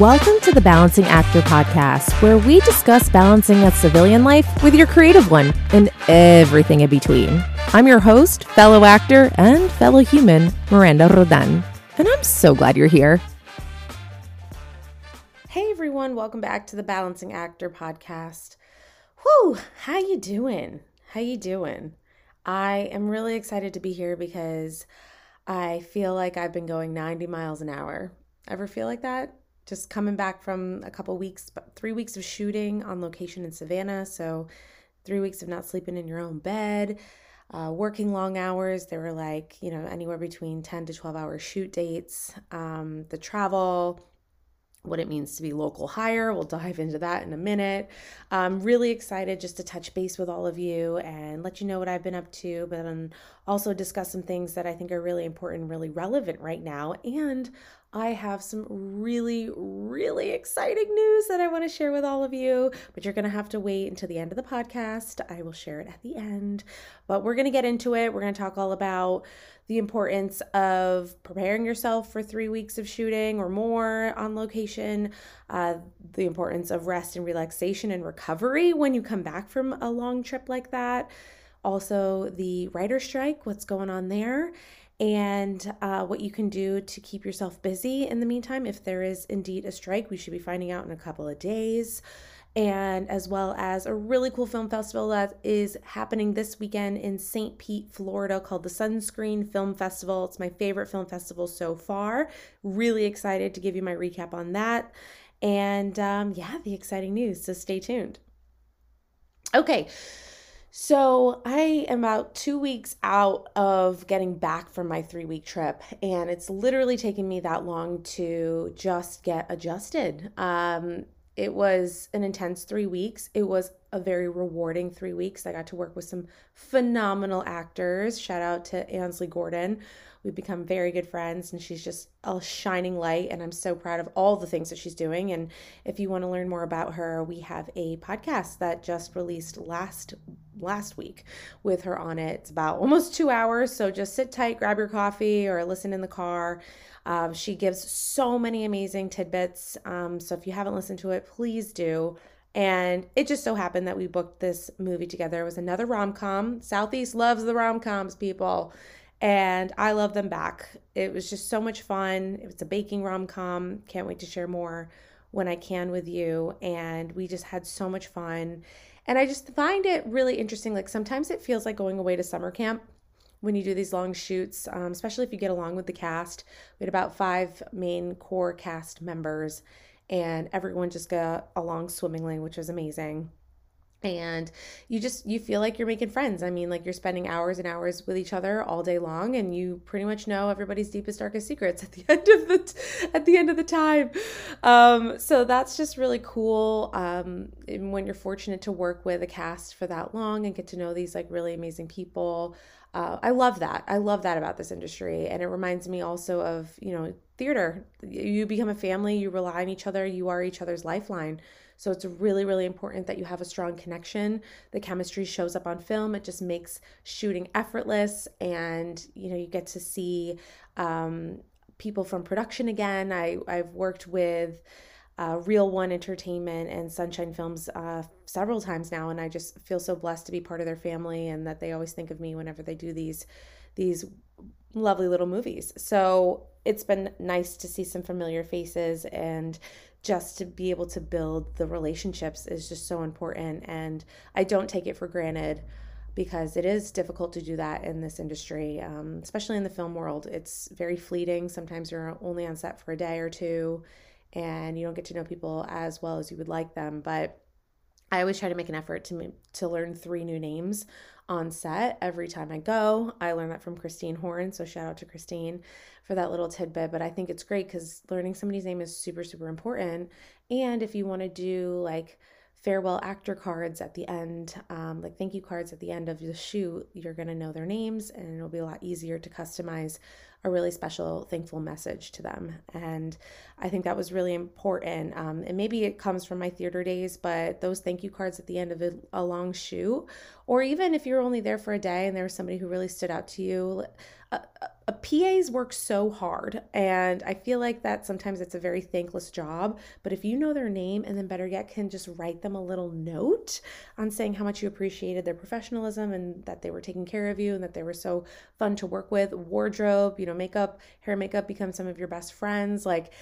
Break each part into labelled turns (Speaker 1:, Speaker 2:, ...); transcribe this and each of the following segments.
Speaker 1: Welcome to the Balancing Actor Podcast, where we discuss balancing a civilian life with your creative one and everything in between. I'm your host, fellow actor, and fellow human, Miranda Roldan, and I'm so glad you're here. Hey everyone, welcome back to the Balancing Actor Podcast. Whew, how you doing? How you doing? I am really excited to be here because I feel like I've been going 90 miles an hour. Ever feel like that? Just coming back from a couple weeks, three weeks of shooting on location in Savannah. So, three weeks of not sleeping in your own bed, uh, working long hours. There were like, you know, anywhere between 10 to 12 hour shoot dates, um, the travel, what it means to be local hire. We'll dive into that in a minute. I'm really excited just to touch base with all of you and let you know what I've been up to, but then also discuss some things that I think are really important, really relevant right now, and I have some really, really exciting news that I want to share with all of you, but you're going to have to wait until the end of the podcast. I will share it at the end, but we're going to get into it. We're going to talk all about the importance of preparing yourself for three weeks of shooting or more on location, uh, the importance of rest and relaxation and recovery when you come back from a long trip like that. Also, the writer strike, what's going on there and uh, what you can do to keep yourself busy in the meantime. If there is indeed a strike, we should be finding out in a couple of days. And as well as a really cool film festival that is happening this weekend in St. Pete, Florida, called the Sunscreen Film Festival. It's my favorite film festival so far. Really excited to give you my recap on that. And um, yeah, the exciting news. So stay tuned. Okay, so, I am about two weeks out of getting back from my three week trip, and it's literally taken me that long to just get adjusted. Um, it was an intense three weeks. It was a very rewarding three weeks. I got to work with some phenomenal actors. Shout out to Ansley Gordon, We've become very good friends, and she's just a shining light. And I'm so proud of all the things that she's doing. And if you want to learn more about her, we have a podcast that just released last last week with her on it. It's about almost two hours, so just sit tight, grab your coffee, or listen in the car. Um, she gives so many amazing tidbits. Um, so if you haven't listened to it, please do. And it just so happened that we booked this movie together. It was another rom com. Southeast loves the rom coms, people and I love them back. It was just so much fun. It was a baking rom com. Can't wait to share more when I can with you. And we just had so much fun. And I just find it really interesting. Like sometimes it feels like going away to summer camp when you do these long shoots, um, especially if you get along with the cast. We had about five main core cast members, and everyone just got along swimmingly, which was amazing and you just you feel like you're making friends. I mean like you're spending hours and hours with each other all day long and you pretty much know everybody's deepest darkest secrets at the end of the t- at the end of the time. Um, so that's just really cool um, when you're fortunate to work with a cast for that long and get to know these like really amazing people uh, i love that. I love that about this industry and it reminds me also of you know theater. You become a family you rely on each other you are each other's lifeline so it's really, really important that you have a strong connection. The chemistry shows up on film. It just makes shooting effortless, and you know you get to see um, people from production again. I I've worked with. Uh, Reel One Entertainment and Sunshine Films uh, several times now, and I just feel so blessed to be part of their family and that they always think of me whenever they do these these lovely little movies. So it's been nice to see some familiar faces and just to be able to build the relationships is just so important. And I don't take it for granted because it is difficult to do that in this industry, um, especially in the film world. It's very fleeting. Sometimes you're only on set for a day or two and you don't get to know people as well as you would like them. But I always try to make an effort to to learn three new names on set every time I go. I learned that from Christine Horn, so shout out to Christine for that little tidbit. But I think it's great because learning somebody's name is super, super important. And if you want to do like farewell actor cards at the end, um, like thank you cards at the end of the shoot, you're going to know their names and it'll be a lot easier to customize a really special, thankful message to them. And I think that was really important. Um, and maybe it comes from my theater days, but those thank you cards at the end of a, a long shoot, or even if you're only there for a day and there was somebody who really stood out to you, uh, PAs work so hard, and I feel like that sometimes it's a very thankless job. But if you know their name, and then better yet, can just write them a little note on saying how much you appreciated their professionalism and that they were taking care of you and that they were so fun to work with, wardrobe, you know, makeup, hair, makeup become some of your best friends. Like,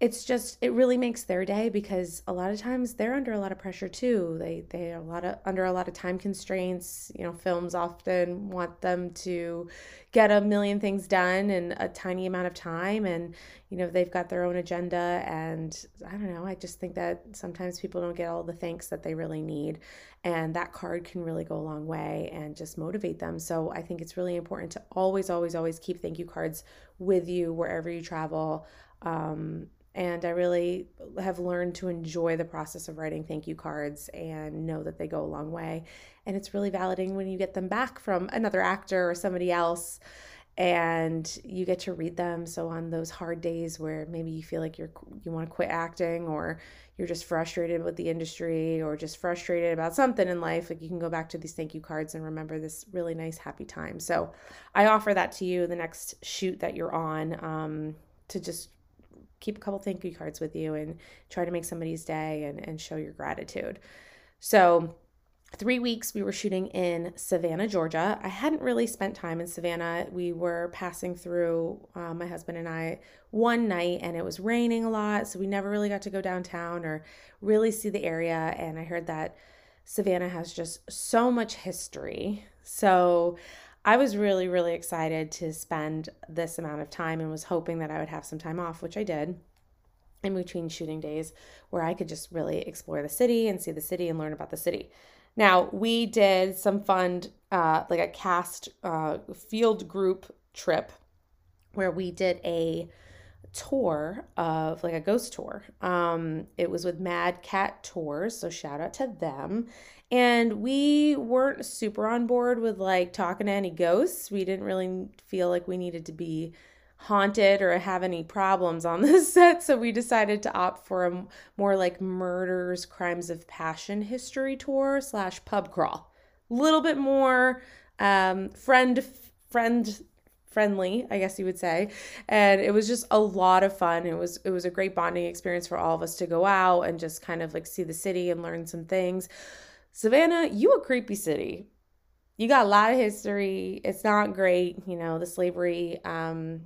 Speaker 1: it's just it really makes their day because a lot of times they're under a lot of pressure too. They they are a lot of under a lot of time constraints. You know films often want them to get a million things done in a tiny amount of time and you know they've got their own agenda and i don't know i just think that sometimes people don't get all the thanks that they really need and that card can really go a long way and just motivate them. So i think it's really important to always always always keep thank you cards with you wherever you travel. Um, and I really have learned to enjoy the process of writing thank you cards and know that they go a long way. And it's really validating when you get them back from another actor or somebody else and you get to read them so on those hard days where maybe you feel like you're you want to quit acting or you're just frustrated with the industry or just frustrated about something in life like you can go back to these thank you cards and remember this really nice happy time so i offer that to you the next shoot that you're on um, to just keep a couple thank you cards with you and try to make somebody's day and, and show your gratitude. So, three weeks we were shooting in Savannah, Georgia. I hadn't really spent time in Savannah. We were passing through, uh, my husband and I, one night and it was raining a lot. So, we never really got to go downtown or really see the area. And I heard that Savannah has just so much history. So, I was really, really excited to spend this amount of time and was hoping that I would have some time off, which I did in between shooting days where I could just really explore the city and see the city and learn about the city. Now, we did some fun, uh, like a cast uh, field group trip where we did a tour of like a ghost tour. Um, it was with Mad Cat Tours, so shout out to them. And we weren't super on board with like talking to any ghosts. We didn't really feel like we needed to be haunted or have any problems on this set, so we decided to opt for a more like murders, crimes of passion history tour slash pub crawl. A little bit more um, friend friend friendly, I guess you would say. And it was just a lot of fun. It was it was a great bonding experience for all of us to go out and just kind of like see the city and learn some things. Savannah, you a creepy city. You got a lot of history. It's not great, you know, the slavery um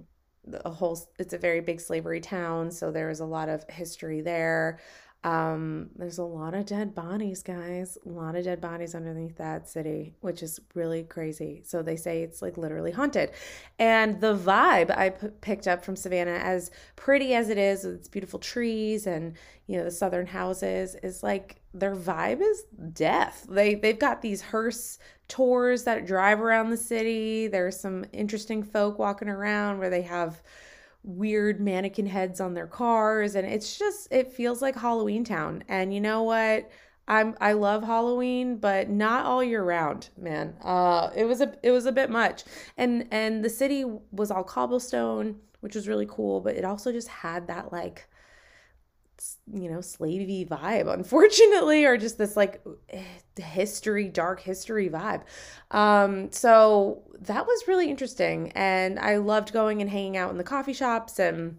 Speaker 1: the whole it's a very big slavery town, so there is a lot of history there. Um, there's a lot of dead bodies, guys. A lot of dead bodies underneath that city, which is really crazy. So they say it's like literally haunted. And the vibe I p- picked up from Savannah, as pretty as it is, with its beautiful trees and you know the southern houses, is like their vibe is death. They they've got these hearse tours that drive around the city. There's some interesting folk walking around where they have weird mannequin heads on their cars and it's just it feels like Halloween town. And you know what? I'm I love Halloween, but not all year round, man. Uh it was a it was a bit much. And and the city was all cobblestone, which was really cool, but it also just had that like you know slavey vibe unfortunately or just this like eh, history dark history vibe. Um so that was really interesting and i loved going and hanging out in the coffee shops and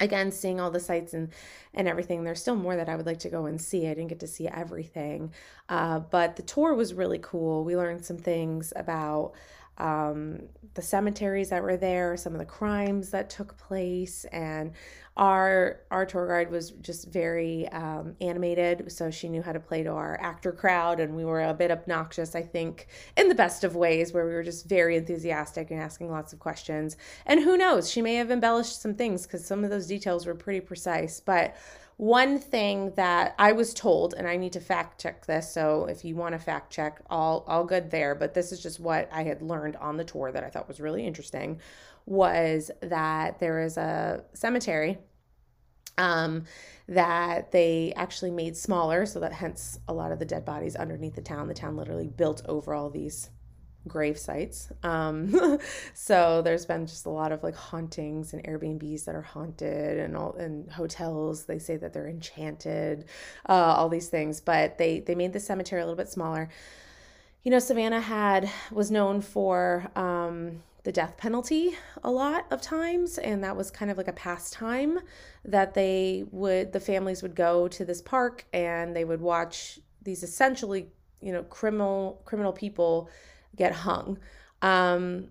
Speaker 1: again seeing all the sites and and everything. There's still more that i would like to go and see. I didn't get to see everything uh, but the tour was really cool. We learned some things about um, the cemeteries that were there, some of the crimes that took place, and our our tour guide was just very um, animated, so she knew how to play to our actor crowd, and we were a bit obnoxious, I think, in the best of ways, where we were just very enthusiastic and asking lots of questions. And who knows, she may have embellished some things because some of those details were pretty precise, but one thing that I was told, and I need to fact check this, so if you want to fact check, all all good there. But this is just what I had learned on the tour that I thought was really interesting, was that there is a cemetery um, that they actually made smaller, so that hence a lot of the dead bodies underneath the town. The town literally built over all these grave sites. Um, so there's been just a lot of like hauntings and Airbnbs that are haunted and all and hotels. They say that they're enchanted, uh, all these things. But they they made the cemetery a little bit smaller. You know, Savannah had was known for um, the death penalty a lot of times and that was kind of like a pastime that they would the families would go to this park and they would watch these essentially you know criminal criminal people get hung um,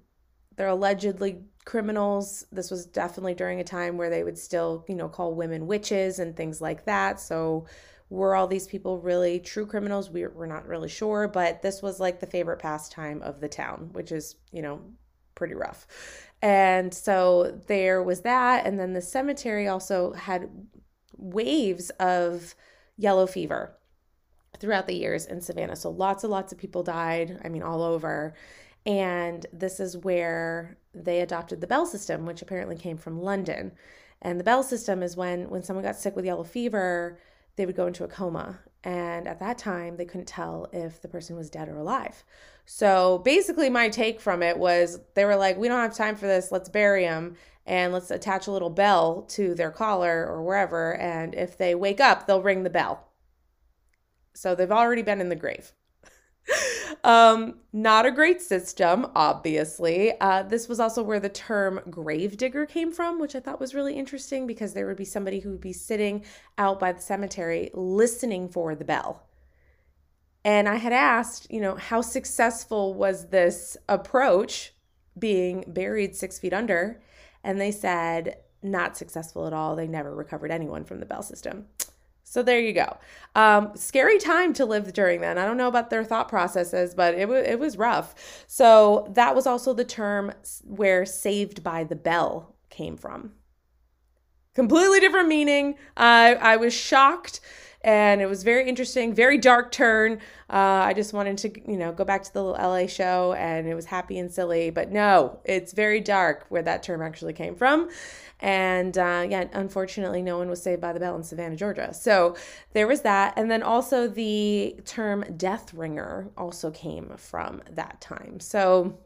Speaker 1: they're allegedly criminals this was definitely during a time where they would still you know call women witches and things like that so were all these people really true criminals we, we're not really sure but this was like the favorite pastime of the town which is you know pretty rough. And so there was that. And then the cemetery also had waves of yellow fever throughout the years in Savannah. So lots and lots of people died, I mean, all over. And this is where they adopted the bell system, which apparently came from London. And the bell system is when when someone got sick with yellow fever, they would go into a coma. And at that time, they couldn't tell if the person was dead or alive. So basically, my take from it was they were like, we don't have time for this. Let's bury him and let's attach a little bell to their collar or wherever. And if they wake up, they'll ring the bell. So they've already been in the grave. um, not a great system, obviously. Uh, this was also where the term grave digger came from, which I thought was really interesting because there would be somebody who would be sitting out by the cemetery listening for the bell. And I had asked, you know, how successful was this approach being buried six feet under? And they said, not successful at all. They never recovered anyone from the bell system. So there you go. Um, scary time to live during then. I don't know about their thought processes, but it, w- it was rough. So that was also the term where saved by the bell came from. Completely different meaning. I I was shocked and it was very interesting, very dark turn. Uh, I just wanted to, you know, go back to the little LA show, and it was happy and silly, but no, it's very dark where that term actually came from. And uh, yeah, unfortunately, no one was saved by the bell in Savannah, Georgia. So there was that. And then also the term death ringer also came from that time. So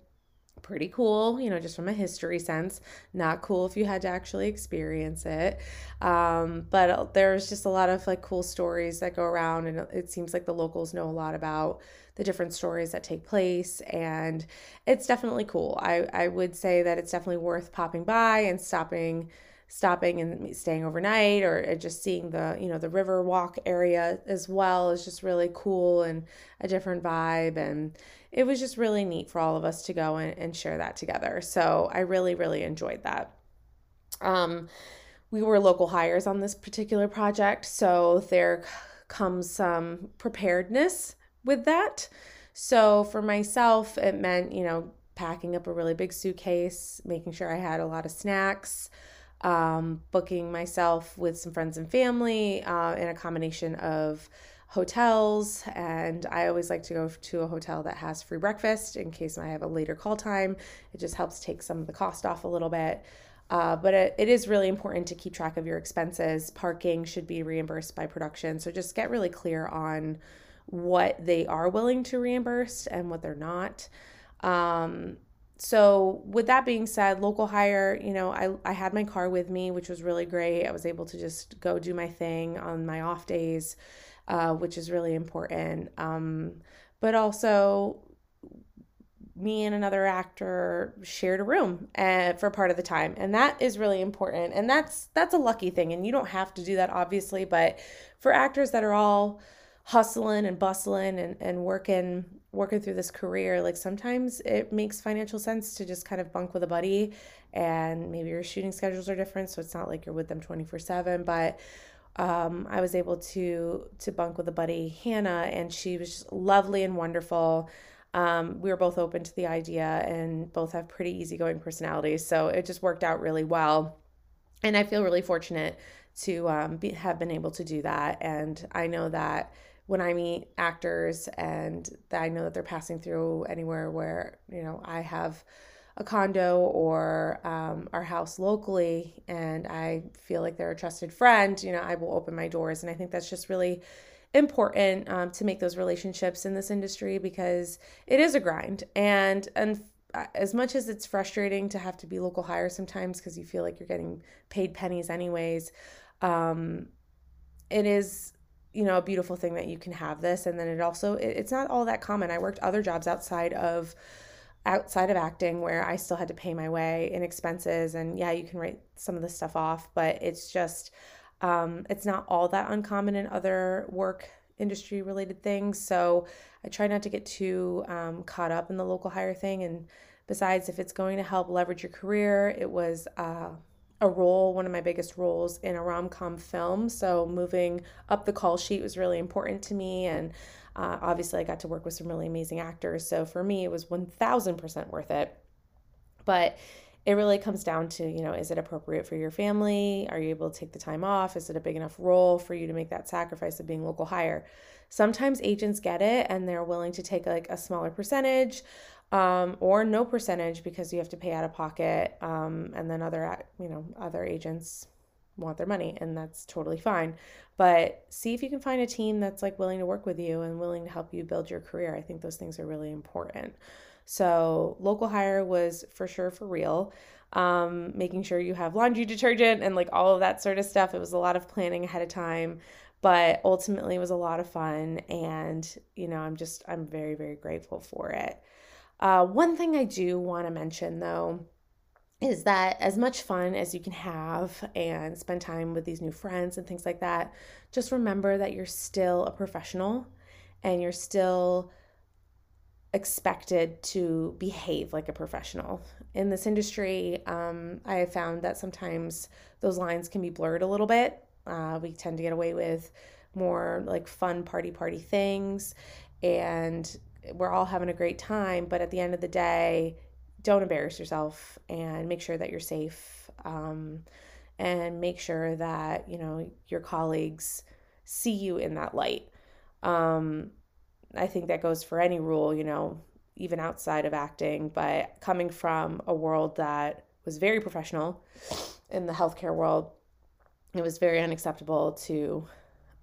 Speaker 1: pretty cool, you know, just from a history sense. Not cool if you had to actually experience it. Um, but uh, there's just a lot of like cool stories that go around, and it seems like the locals know a lot about the different stories that take place and it's definitely cool i i would say that it's definitely worth popping by and stopping stopping and staying overnight or just seeing the you know the river walk area as well is just really cool and a different vibe and it was just really neat for all of us to go and, and share that together. So I really, really enjoyed that. Um, we were local hires on this particular project, so there comes some preparedness with that. So for myself, it meant, you know, packing up a really big suitcase, making sure I had a lot of snacks, um, booking myself with some friends and family uh, in a combination of hotels and I always like to go to a hotel that has free breakfast in case I have a later call time. It just helps take some of the cost off a little bit. Uh, but it, it is really important to keep track of your expenses. Parking should be reimbursed by production. So just get really clear on what they are willing to reimburse and what they're not. Um, so with that being said local hire you know I, I had my car with me which was really great i was able to just go do my thing on my off days uh, which is really important. Um, but also, me and another actor shared a room uh, for part of the time, and that is really important. And that's that's a lucky thing, and you don't have to do that, obviously. But for actors that are all hustling and bustling and, and working working through this career like sometimes it makes financial sense to just kind of bunk with a buddy and maybe your shooting schedules are different so it's not like you're with them 24 7 but um, I was able to to bunk with a buddy, Hannah, and she was just lovely and wonderful. Um, we were both open to the idea and both have pretty easygoing personalities, so it just worked out really well. And I feel really fortunate to um, be, have been able to do that. And I know that when I meet actors and I know that they're passing through anywhere where you know I have a condo or um, our house locally and I feel like they're a trusted friend, you know, I will open my doors. And I think that's just really important um, to make those relationships in this industry because it is a grind. And, and as much as it's frustrating to have to be local hire sometimes because you feel like you're getting paid pennies anyways, um, it is you know a beautiful thing that you can have this and then it also it, it's not all that common i worked other jobs outside of outside of acting where I still had to pay my way in expenses. And yeah, you can write some of the stuff off, but it's just, um, it's not all that uncommon in other work industry related things. So I try not to get too um, caught up in the local hire thing. And besides, if it's going to help leverage your career, it was uh, a role, one of my biggest roles in a rom com film. So moving up the call sheet was really important to me. And uh, obviously, I got to work with some really amazing actors. So for me, it was 1000% worth it. But it really comes down to, you know, is it appropriate for your family? Are you able to take the time off? Is it a big enough role for you to make that sacrifice of being local hire? Sometimes agents get it and they're willing to take like a smaller percentage um, or no percentage because you have to pay out of pocket. Um, and then other, you know, other agents want their money and that's totally fine. But see if you can find a team that's like willing to work with you and willing to help you build your career. I think those things are really important. So, local hire was for sure for real. Um, making sure you have laundry detergent and like all of that sort of stuff. It was a lot of planning ahead of time, but ultimately it was a lot of fun. And, you know, I'm just, I'm very, very grateful for it. Uh, one thing I do want to mention though is that as much fun as you can have and spend time with these new friends and things like that, just remember that you're still a professional and you're still expected to behave like a professional. In this industry, um, I have found that sometimes those lines can be blurred a little bit. Uh, we tend to get away with more like fun party party things, and we're all having a great time. But at the end of the day, don't embarrass yourself and make sure that you're safe. Um, and make sure that you know your colleagues see you in that light. Um, I think that goes for any rule, you know, even outside of acting, but coming from a world that was very professional in the healthcare world, it was very unacceptable to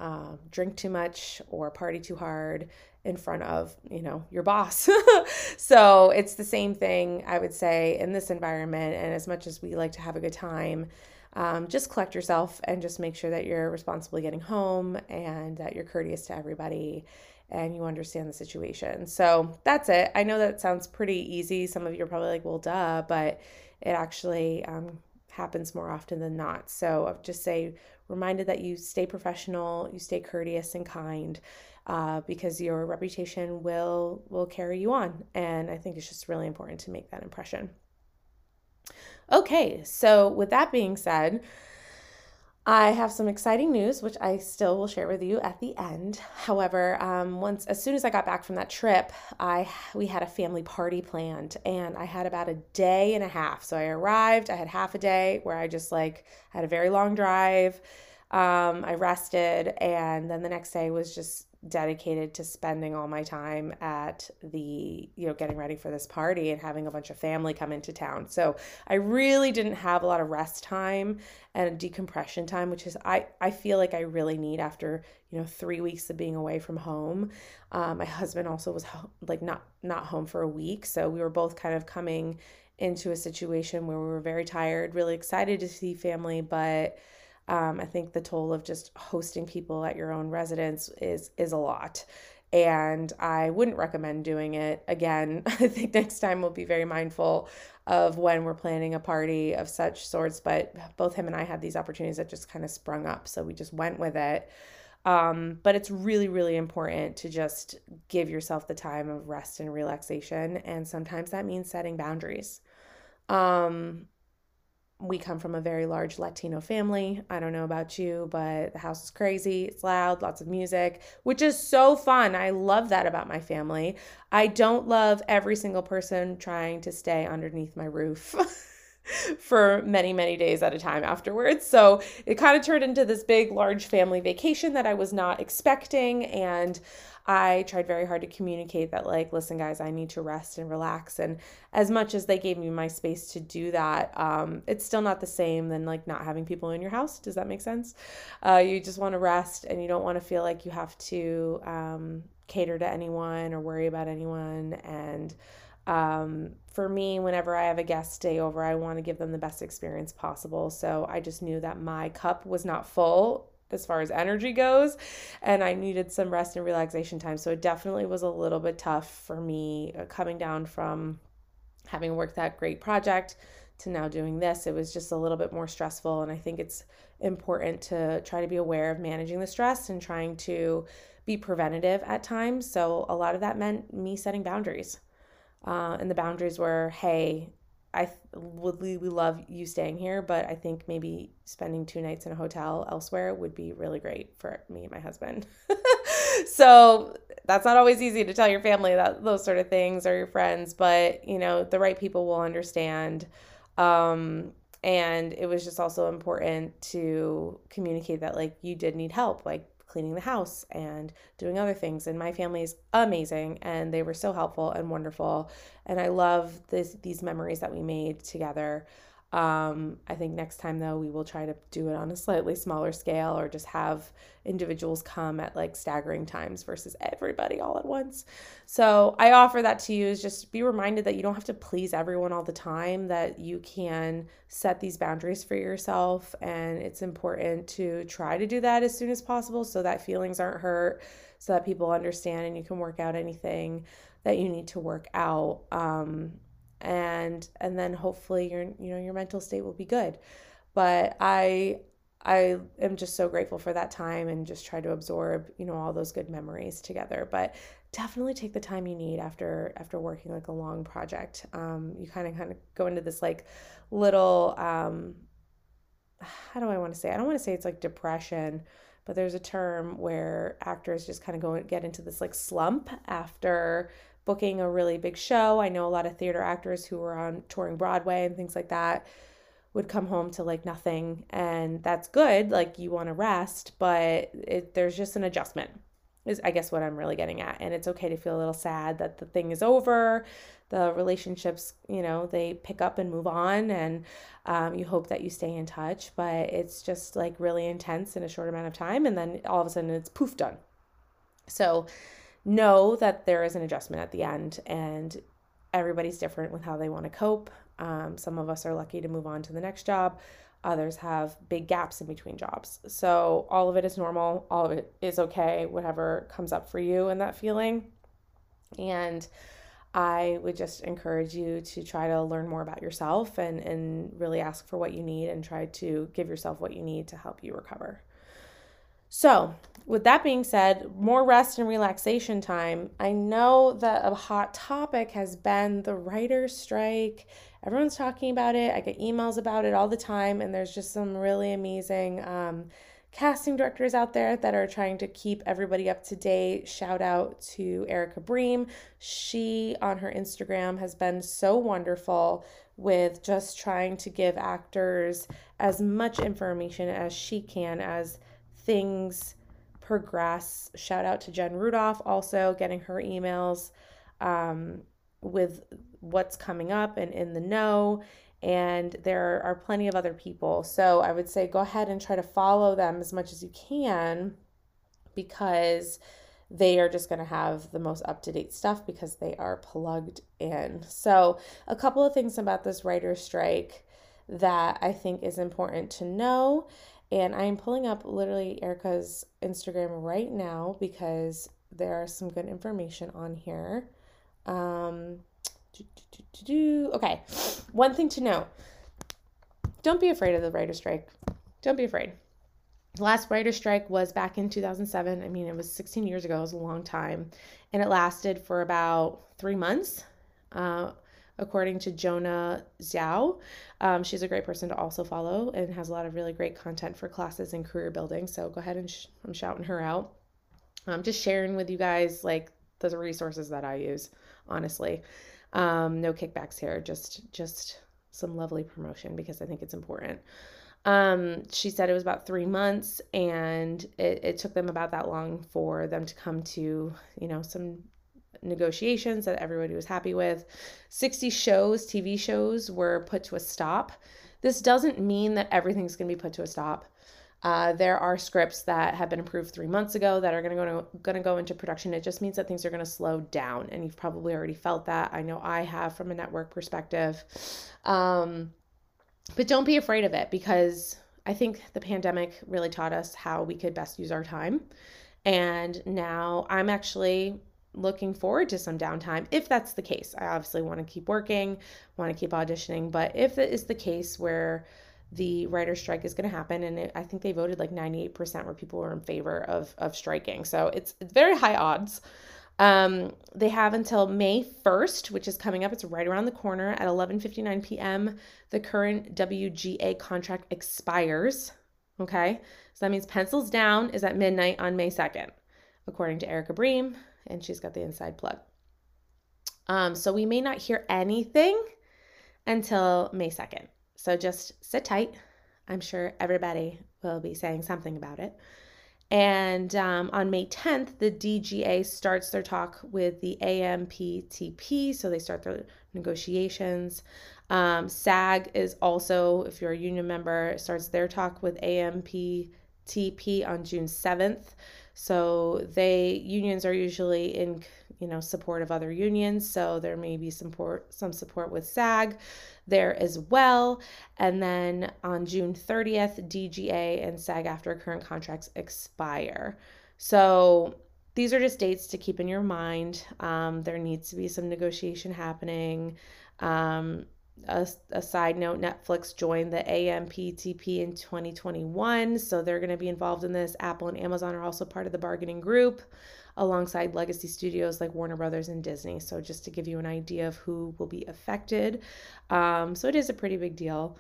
Speaker 1: uh, drink too much or party too hard in front of you know your boss so it's the same thing i would say in this environment and as much as we like to have a good time um, just collect yourself and just make sure that you're responsibly getting home and that you're courteous to everybody and you understand the situation. So that's it. I know that sounds pretty easy. Some of you are probably like, well, duh, but it actually um, happens more often than not. So I'll just say, reminded that you stay professional, you stay courteous and kind. Uh, because your reputation will will carry you on and i think it's just really important to make that impression okay so with that being said I have some exciting news, which I still will share with you at the end. However, um, once as soon as I got back from that trip, I we had a family party planned, and I had about a day and a half. So I arrived, I had half a day where I just like had a very long drive. Um, I rested, and then the next day was just dedicated to spending all my time at the you know getting ready for this party and having a bunch of family come into town. So i really didn't have a lot of rest time and decompression time which is i i feel like i really need after you know three weeks of being away from home. Um, my husband also was ho- like not not home for a week. So we were both kind of coming into a situation where we were very tired really excited to see family but um, I think the toll of just hosting people at your own residence is is a lot. And I wouldn't recommend doing it again. I think next time we'll be very mindful of when we're planning a party of such sorts. But both him and I had these opportunities that just kind of sprung up. So we just went with it. Um, but it's really, really important to just give yourself the time of rest and relaxation. And sometimes that means setting boundaries. Um, we come from a very large Latino family. I don't know about you, but the house is crazy. It's loud, lots of music, which is so fun. I love that about my family. I don't love every single person trying to stay underneath my roof. for many, many days at a time afterwards. So it kind of turned into this big, large family vacation that I was not expecting. And I tried very hard to communicate that, like, listen, guys, I need to rest and relax. And as much as they gave me my space to do that, um, it's still not the same than like not having people in your house. Does that make sense? Uh, you just want to rest and you don't want to feel like you have to um, cater to anyone or worry about anyone. And um, for me, whenever I have a guest stay over, I want to give them the best experience possible. So I just knew that my cup was not full as far as energy goes and i needed some rest and relaxation time so it definitely was a little bit tough for me uh, coming down from having worked that great project to now doing this, it was just a little bit more stressful. And I think it's important to try to be aware of managing the stress and trying to be preventative at times. So a lot of that meant me setting boundaries. Uh, and the boundaries were, hey, I would we love you staying here, but I think maybe spending two nights in a hotel elsewhere would be really great for me and my husband. so that's not always easy to tell your family that those sort of things or your friends, but you know the right people will understand. Um, and it was just also important to communicate that like you did need help, like cleaning the house and doing other things. And my family is amazing and they were so helpful and wonderful. And I love this, these memories that we made together. Um, I think next time though, we will try to do it on a slightly smaller scale or just have individuals come at like staggering times versus everybody all at once. So I offer that to you is just be reminded that you don't have to please everyone all the time, that you can set these boundaries for yourself. And it's important to try to do that as soon as possible so that feelings aren't hurt, so that people understand and you can work out anything that you need to work out. Um, and and then hopefully your you know your mental state will be good. But i i am just so grateful for that time and just try to absorb you know all those good memories together. But definitely take the time you need after after working like a long project. Um, you kind of kind of go into this like little um, how do i want to say? I don't want to say it's like depression but there's a term where actors just kind of go and get into this like slump after booking a really big show. I know a lot of theater actors who were on touring Broadway and things like that would come home to like nothing and that's good like you want to rest but it, there's just an adjustment is i guess what i'm really getting at and it's okay to feel a little sad that the thing is over the relationships you know they pick up and move on and um, you hope that you stay in touch but it's just like really intense in a short amount of time and then all of a sudden it's poof done so know that there is an adjustment at the end and everybody's different with how they want to cope. Um, some of us are lucky to move on to the next job. Others have big gaps in between jobs. So all of it is normal. All of it is okay, whatever comes up for you in that feeling. And I would just encourage you to try to learn more about yourself and, and really ask for what you need and try to give yourself what you need to help you recover. So, with that being said, more rest and relaxation time. I know that a hot topic has been the writer's strike. Everyone's talking about it. I get emails about it all the time, and there's just some really amazing um, casting directors out there that are trying to keep everybody up to date. Shout out to Erica Bream. She, on her Instagram, has been so wonderful with just trying to give actors as much information as she can as things progress. Shout out to Jen Rudolph, also getting her emails um, with what's coming up and in the know. And there are plenty of other people. So I would say go ahead and try to follow them as much as you can because they are just going to have the most up to date stuff because they are plugged in. So, a couple of things about this writer's strike that I think is important to know and I'm pulling up literally Erica's Instagram right now because there are some good information on here. Um, okay, one thing to know don't be afraid of the writer strike. Don't be afraid. The last writer strike was back in 2007. I mean, it was 16 years ago, it was a long time. And it lasted for about three months. Uh, according to Jonah Xiao. Um, she's a great person to also follow and has a lot of really great content for classes and career building. So go ahead and sh- I'm shouting her out. I'm just sharing with you guys like the resources that I use, honestly. Um, no kickbacks here, just just some lovely promotion because I think it's important. Um, she said it was about three months and it, it took them about that long for them to come to, you know, some negotiations that everybody was happy with. 60 shows, TV shows, were put to a stop. This doesn't mean that everything's going to be put to a stop. Uh, there are scripts that have been approved three months ago that are going to go going to go into production. It just means that things are going to slow down, and you've probably already felt that. I know I have from a network perspective. Um, but don't be afraid of it because I think the pandemic really taught us how we could best use our time. And now I'm actually looking forward to some downtime if that's the case. I obviously want to keep working, want to keep auditioning, but if it is the case where the writer strike is going to happen and it, I think they voted like 98% where people were in favor of of striking. So it's it's very high odds. Um, they have until May 1st, which is coming up. It's right around the corner at 11:59 p.m. The current WGA contract expires. Okay, so that means pencils down is at midnight on May 2nd, according to Erica Bream, and she's got the inside plug. Um, so we may not hear anything until May 2nd. So just sit tight. I'm sure everybody will be saying something about it. And um, on May 10th, the DGA starts their talk with the AMPTP. So they start their negotiations. Um, SAG is also, if you're a union member, starts their talk with AMPTP on June 7th. So they unions are usually in you know support of other unions so there may be support some support with SAG there as well. And then on June 30th DGA and SAG after current contracts expire. So these are just dates to keep in your mind. Um, there needs to be some negotiation happening. Um, a, a, side note netflix joined the amptp in 2021 so they're going to be involved in this. Apple and amazon are also part of the bargaining group alongside legacy studios like warner brothers and disney so just to give you an idea of who will be affected. Um, so it is a pretty big deal.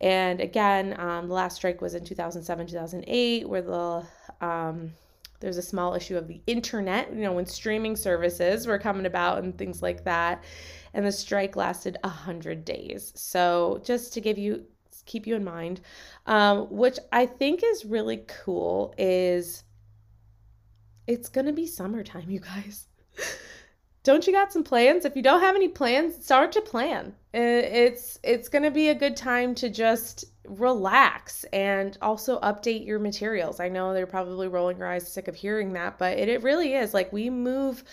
Speaker 1: And again um, the last strike was in 2007 2008 where the um, there's a small issue of the internet, you know, when streaming services were coming about and things like that. And the strike lasted 100 days. So, just to give you, keep you in mind, um, which I think is really cool, is it's going to be summertime, you guys. don't you got some plans? If you don't have any plans, start to plan. It's it's going to be a good time to just relax and also update your materials. I know they're probably rolling your eyes sick of hearing that, but it, it really is like we move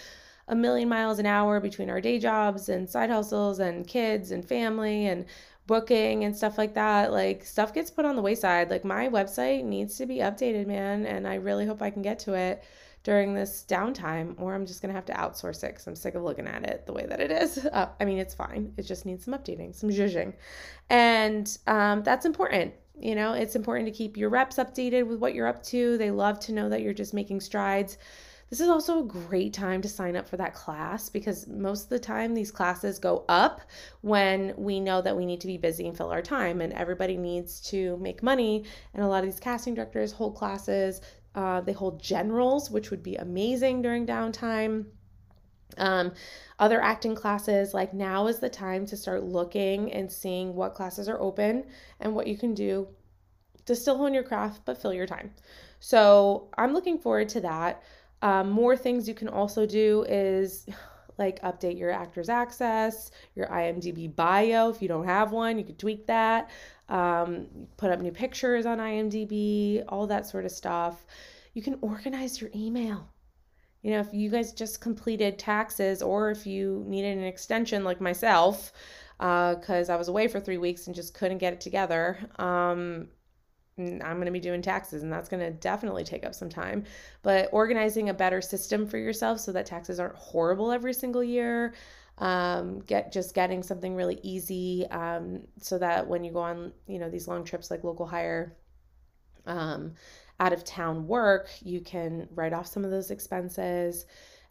Speaker 1: a million miles an hour between our day jobs and side hustles and kids and family and booking and stuff like that. Like stuff gets put on the wayside. Like my website needs to be updated, man, and I really hope I can get to it during this downtime, or I'm just gonna have to outsource it because I'm sick of looking at it the way that it is. Uh, I mean, it's fine. It just needs some updating, some zhuzhing, and um, that's important. You know, it's important to keep your reps updated with what you're up to. They love to know that you're just making strides. This is also a great time to sign up for that class because most of the time these classes go up when we know that we need to be busy and fill our time, and everybody needs to make money. And a lot of these casting directors hold classes uh, they hold generals, which would be amazing during downtime. Um, other acting classes, like now is the time to start looking and seeing what classes are open and what you can do to still hone your craft but fill your time. So I'm looking forward to that. Um, more things you can also do is like update your actors access, your IMDb bio. If you don't have one, you could tweak that um, put up new pictures on IMDb, all that sort of stuff. You can organize your email. You know, if you guys just completed taxes or if you needed an extension like myself, because uh, I was away for three weeks and just couldn't get it together, um, I'm going to be doing taxes and that's going to definitely take up some time. But organizing a better system for yourself so that taxes aren't horrible every single year um, get just getting something really easy um, so that when you go on you know these long trips like local hire um, out of town work you can write off some of those expenses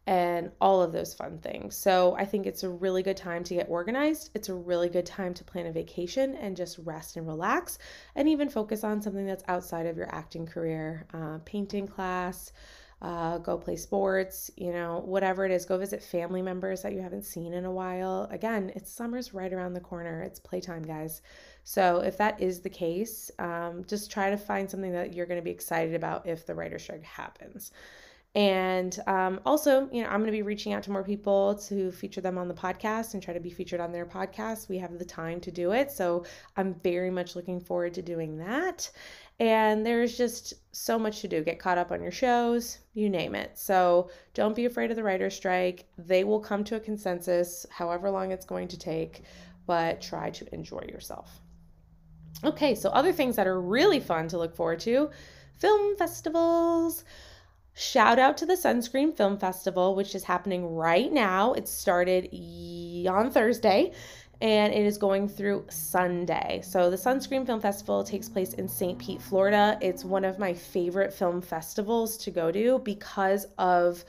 Speaker 1: and all of those fun things. So I think it's a really good time to get organized. It's a really good time to plan a vacation and just rest and relax and even focus on something that's outside of your acting career, uh, painting class, uh, go play sports, you know, whatever it is, go visit family members that you haven't seen in a while. Again, it's summer's right around the corner. It's playtime, guys. So if that is the case, um, just try to find something that you're going to be excited about if the writer strike happens. And um, also, you know, I'm going to be reaching out to more people to feature them on the podcast and try to be featured on their podcast. We have the time to do it. So I'm very much looking forward to doing that. And there's just so much to do. Get caught up on your shows, you name it. So don't be afraid of the writer's strike. They will come to a consensus, however long it's going to take, but try to enjoy yourself. Okay, so other things that are really fun to look forward to film festivals. Shout out to the Sunscreen Film Festival, which is happening right now. It started on Thursday and it is going through Sunday. So, the Sunscreen Film Festival takes place in St. Pete, Florida. It's one of my favorite film festivals to go to because of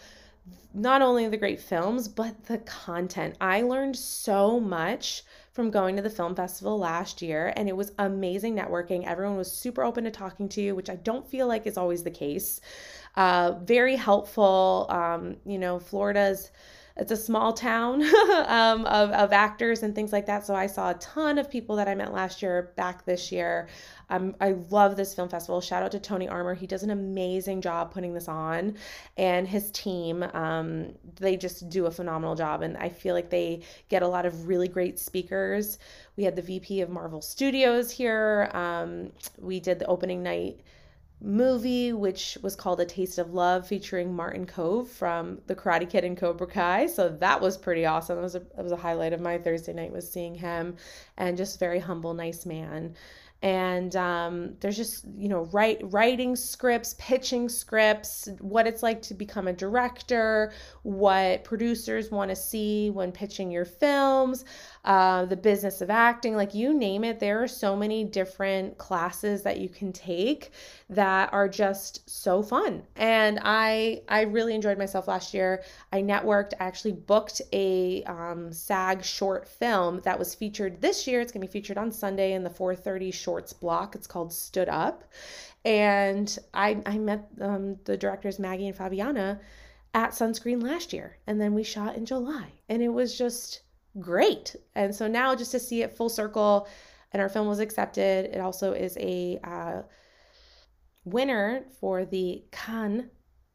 Speaker 1: not only the great films, but the content. I learned so much from going to the film festival last year, and it was amazing networking. Everyone was super open to talking to you, which I don't feel like is always the case. Uh, very helpful. Um, you know, Florida's it's a small town um, of, of actors and things like that. So I saw a ton of people that I met last year back this year. Um, I love this film festival. Shout out to Tony Armer. He does an amazing job putting this on, and his team. Um, they just do a phenomenal job, and I feel like they get a lot of really great speakers. We had the VP of Marvel Studios here. Um, we did the opening night movie, which was called A Taste of Love, featuring Martin Kove from The Karate Kid and Cobra Kai. So that was pretty awesome. It was a, it was a highlight of my Thursday night was seeing him, and just very humble, nice man and um, there's just you know write, writing scripts pitching scripts what it's like to become a director what producers want to see when pitching your films uh, the business of acting like you name it there are so many different classes that you can take that are just so fun. And i i really enjoyed myself last year. I networked i actually booked a um, sag short film that was featured this year. It's to be featured on sunday in the 430 shorts block. It's called stood up. And i i met um, the directors maggie and fabiana at sunscreen last year and then we shot in july. And it was just great. And so now just to see it full circle and our film was accepted, it also is a uh, winner for the Cannes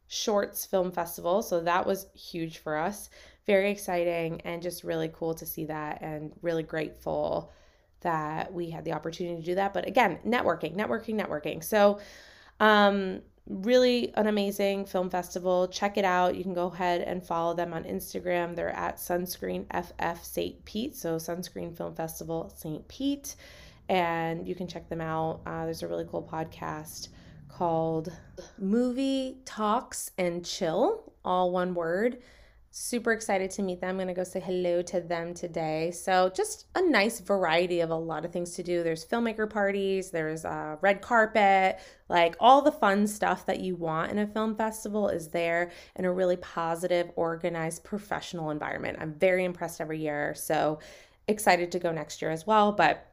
Speaker 1: Shorts Film Festival. So that was huge for us. Very exciting and just really cool to see that and really grateful that we had the opportunity to do that. But again, networking, networking, networking. So um really an amazing film festival. Check it out. You can go ahead and follow them on Instagram. They're at Sunscreen FF St. Pete, so Sunscreen Film Festival St. Pete, and you can check them out. Uh, there's a really cool podcast called Movie Talks and Chill, all one word super excited to meet them. I'm going to go say hello to them today. So, just a nice variety of a lot of things to do. There's filmmaker parties, there's a red carpet, like all the fun stuff that you want in a film festival is there in a really positive, organized, professional environment. I'm very impressed every year. So, excited to go next year as well. But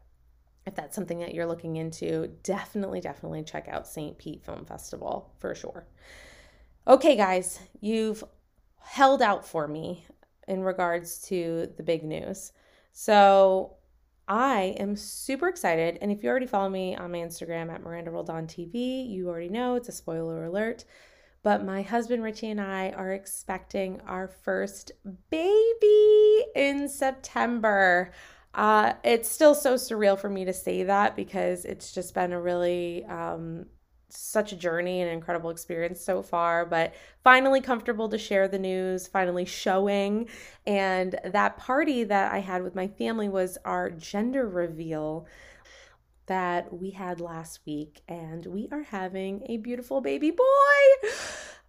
Speaker 1: if that's something that you're looking into, definitely, definitely check out St. Pete Film Festival for sure. Okay, guys, you've held out for me in regards to the big news. So I am super excited. And if you already follow me on my Instagram at Miranda Roldan TV, you already know it's a spoiler alert. But my husband Richie and I are expecting our first baby in September. Uh, it's still so surreal for me to say that because it's just been a really um, such a journey and incredible experience so far, but finally comfortable to share the news, finally showing. And that party that I had with my family was our gender reveal that we had last week, and we are having a beautiful baby boy.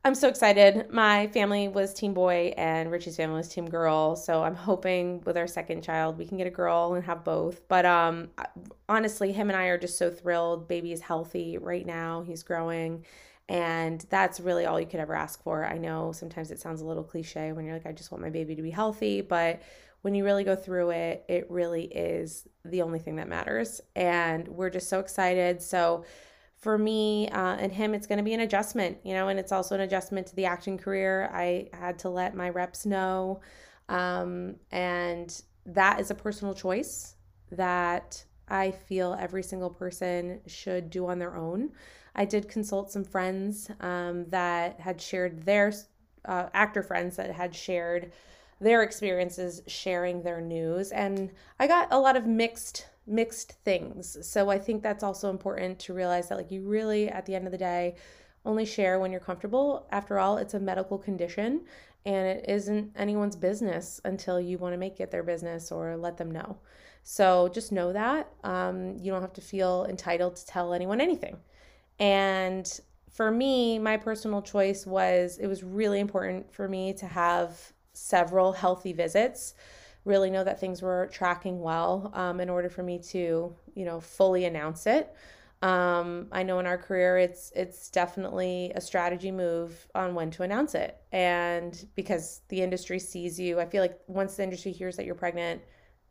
Speaker 1: I'm so excited. My family was team boy and Richie's family was team girl. So I'm hoping with our second child we can get a girl and have both. But um honestly, him and I are just so thrilled. Baby is healthy right now. He's growing. And that's really all you could ever ask for. I know sometimes it sounds a little cliche when you're like, I just want my baby to be healthy, but when you really go through it, it really is the only thing that matters. And we're just so excited. So for me uh, and him, it's going to be an adjustment, you know, and it's also an adjustment to the acting career. I had to let my reps know. Um, and that is a personal choice that I feel every single person should do on their own. I did consult some friends um, that had shared their uh, actor friends that had shared their experiences sharing their news, and I got a lot of mixed mixed things. So I think that's also important to realize that like you really at the end of the day only share when you're comfortable. After all, it's a medical condition and it isn't anyone's business until you want to make it their business or let them know. So just know that. Um, you don't have to feel entitled to tell anyone anything. And for me, my personal choice was it was really important for me to have several healthy visits, really know that things were tracking well um, in order for me to, you know, fully announce it. Um, I know in our career, it's it's definitely a strategy move on when to announce it, and because the industry sees you, I feel like once the industry hears that you're pregnant,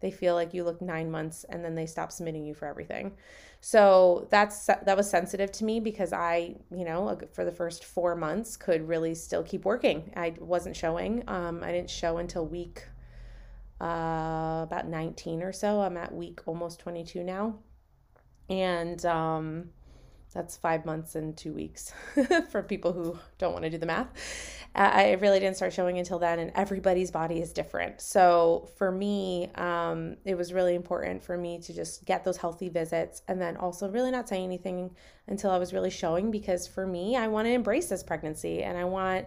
Speaker 1: they feel like you look nine months, and then they stop submitting you for everything. So that's that was sensitive to me because I, you know, for the first four months could really still keep working. I wasn't showing. Um, I didn't show until week uh, about 19 or so. I'm at week almost 22 now and um, that's five months and two weeks for people who don't want to do the math. I really didn't start showing until then, and everybody's body is different. So for me, um, it was really important for me to just get those healthy visits and then also really not say anything until I was really showing because for me, I want to embrace this pregnancy and I want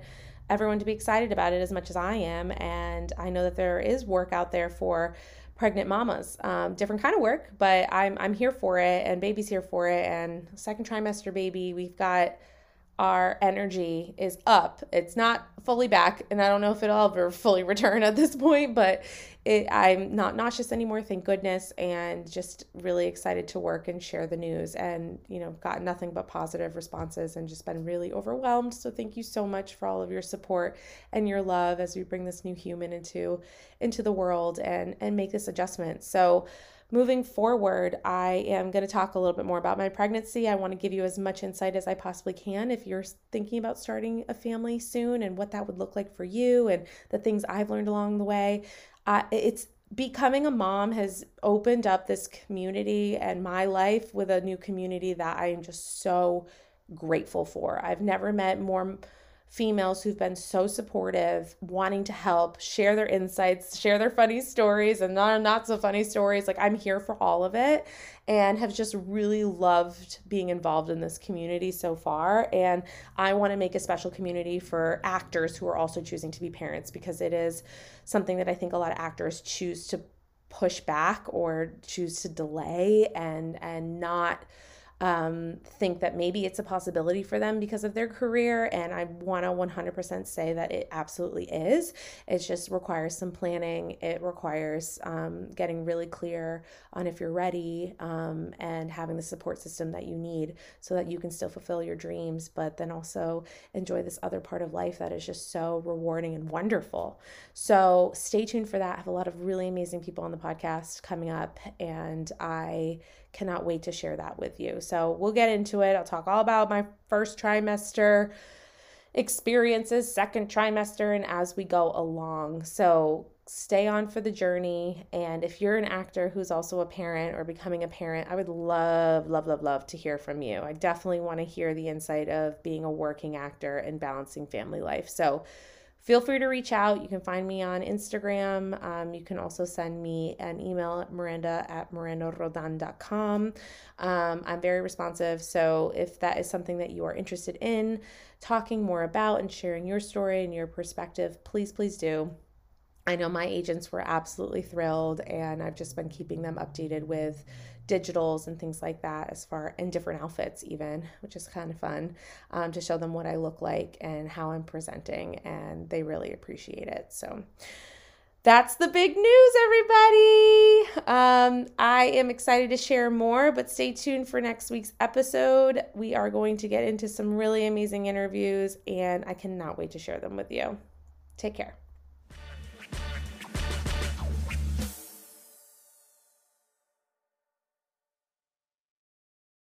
Speaker 1: everyone to be excited about it as much as I am. And I know that there is work out there for pregnant mamas. Um, different kind of work, but I'm I'm here for it, and baby's here for it. And second trimester baby, we've got our energy is up. It's not fully back, and I don't know if it'll ever fully return at this point, but it, I'm not nauseous anymore, thank goodness, and just really excited to work and share the news. And, you know, got nothing but positive responses and just been really overwhelmed. So thank you so much for all of your support and your love as we bring this new human into into the world and and make this adjustment. So moving forward, I am going to talk a little bit more about my pregnancy. I want to give you as much insight as I possibly can if you're thinking about starting a family soon and what that would look like for you and the things I've learned along the way. Uh, it's becoming a mom has opened up this community and my life with a new community that I am just so grateful for. I've never met more females who've been so supportive, wanting to help, share their insights, share their funny stories and not not so funny stories. Like I'm here for all of it and have just really loved being involved in this community so far and I want to make a special community for actors who are also choosing to be parents because it is something that I think a lot of actors choose to push back or choose to delay and and not um, think that maybe it's a possibility for them because of their career. And I want to 100% say that it absolutely is. It just requires some planning, it requires um, getting really clear on if you're ready um, and having the support system that you need so that you can still fulfill your dreams, but then also enjoy this other part of life that is just so rewarding and wonderful. So stay tuned for that. I have a lot of really amazing people on the podcast coming up, and I cannot wait to share that with you. So we'll get into it. I'll talk all about my first trimester experiences, second trimester, and as we go along. So stay on for the journey. And if you're an actor who's also a parent or becoming a parent, I would love, love, love, love to hear from you. I definitely want to hear the insight of being a working actor and balancing family life. So feel free to reach out. You can find me on Instagram. Um, you can also send me an email at miranda at mirandaroldan.com. Um, I'm very responsive. So if that is something that you are interested in talking more about and sharing your story and your perspective, please, please do. I know my agents were absolutely thrilled, and I've just been keeping them updated with digitals and things like that as far in different outfits even which is kind of fun um, to show them what i look like and how i'm presenting and they really appreciate it. So that's the big news everybody! Um, i am excited to share more but stay tuned for next week's episode. We are going to get into some really amazing interviews and i cannot wait to share them with you. Take care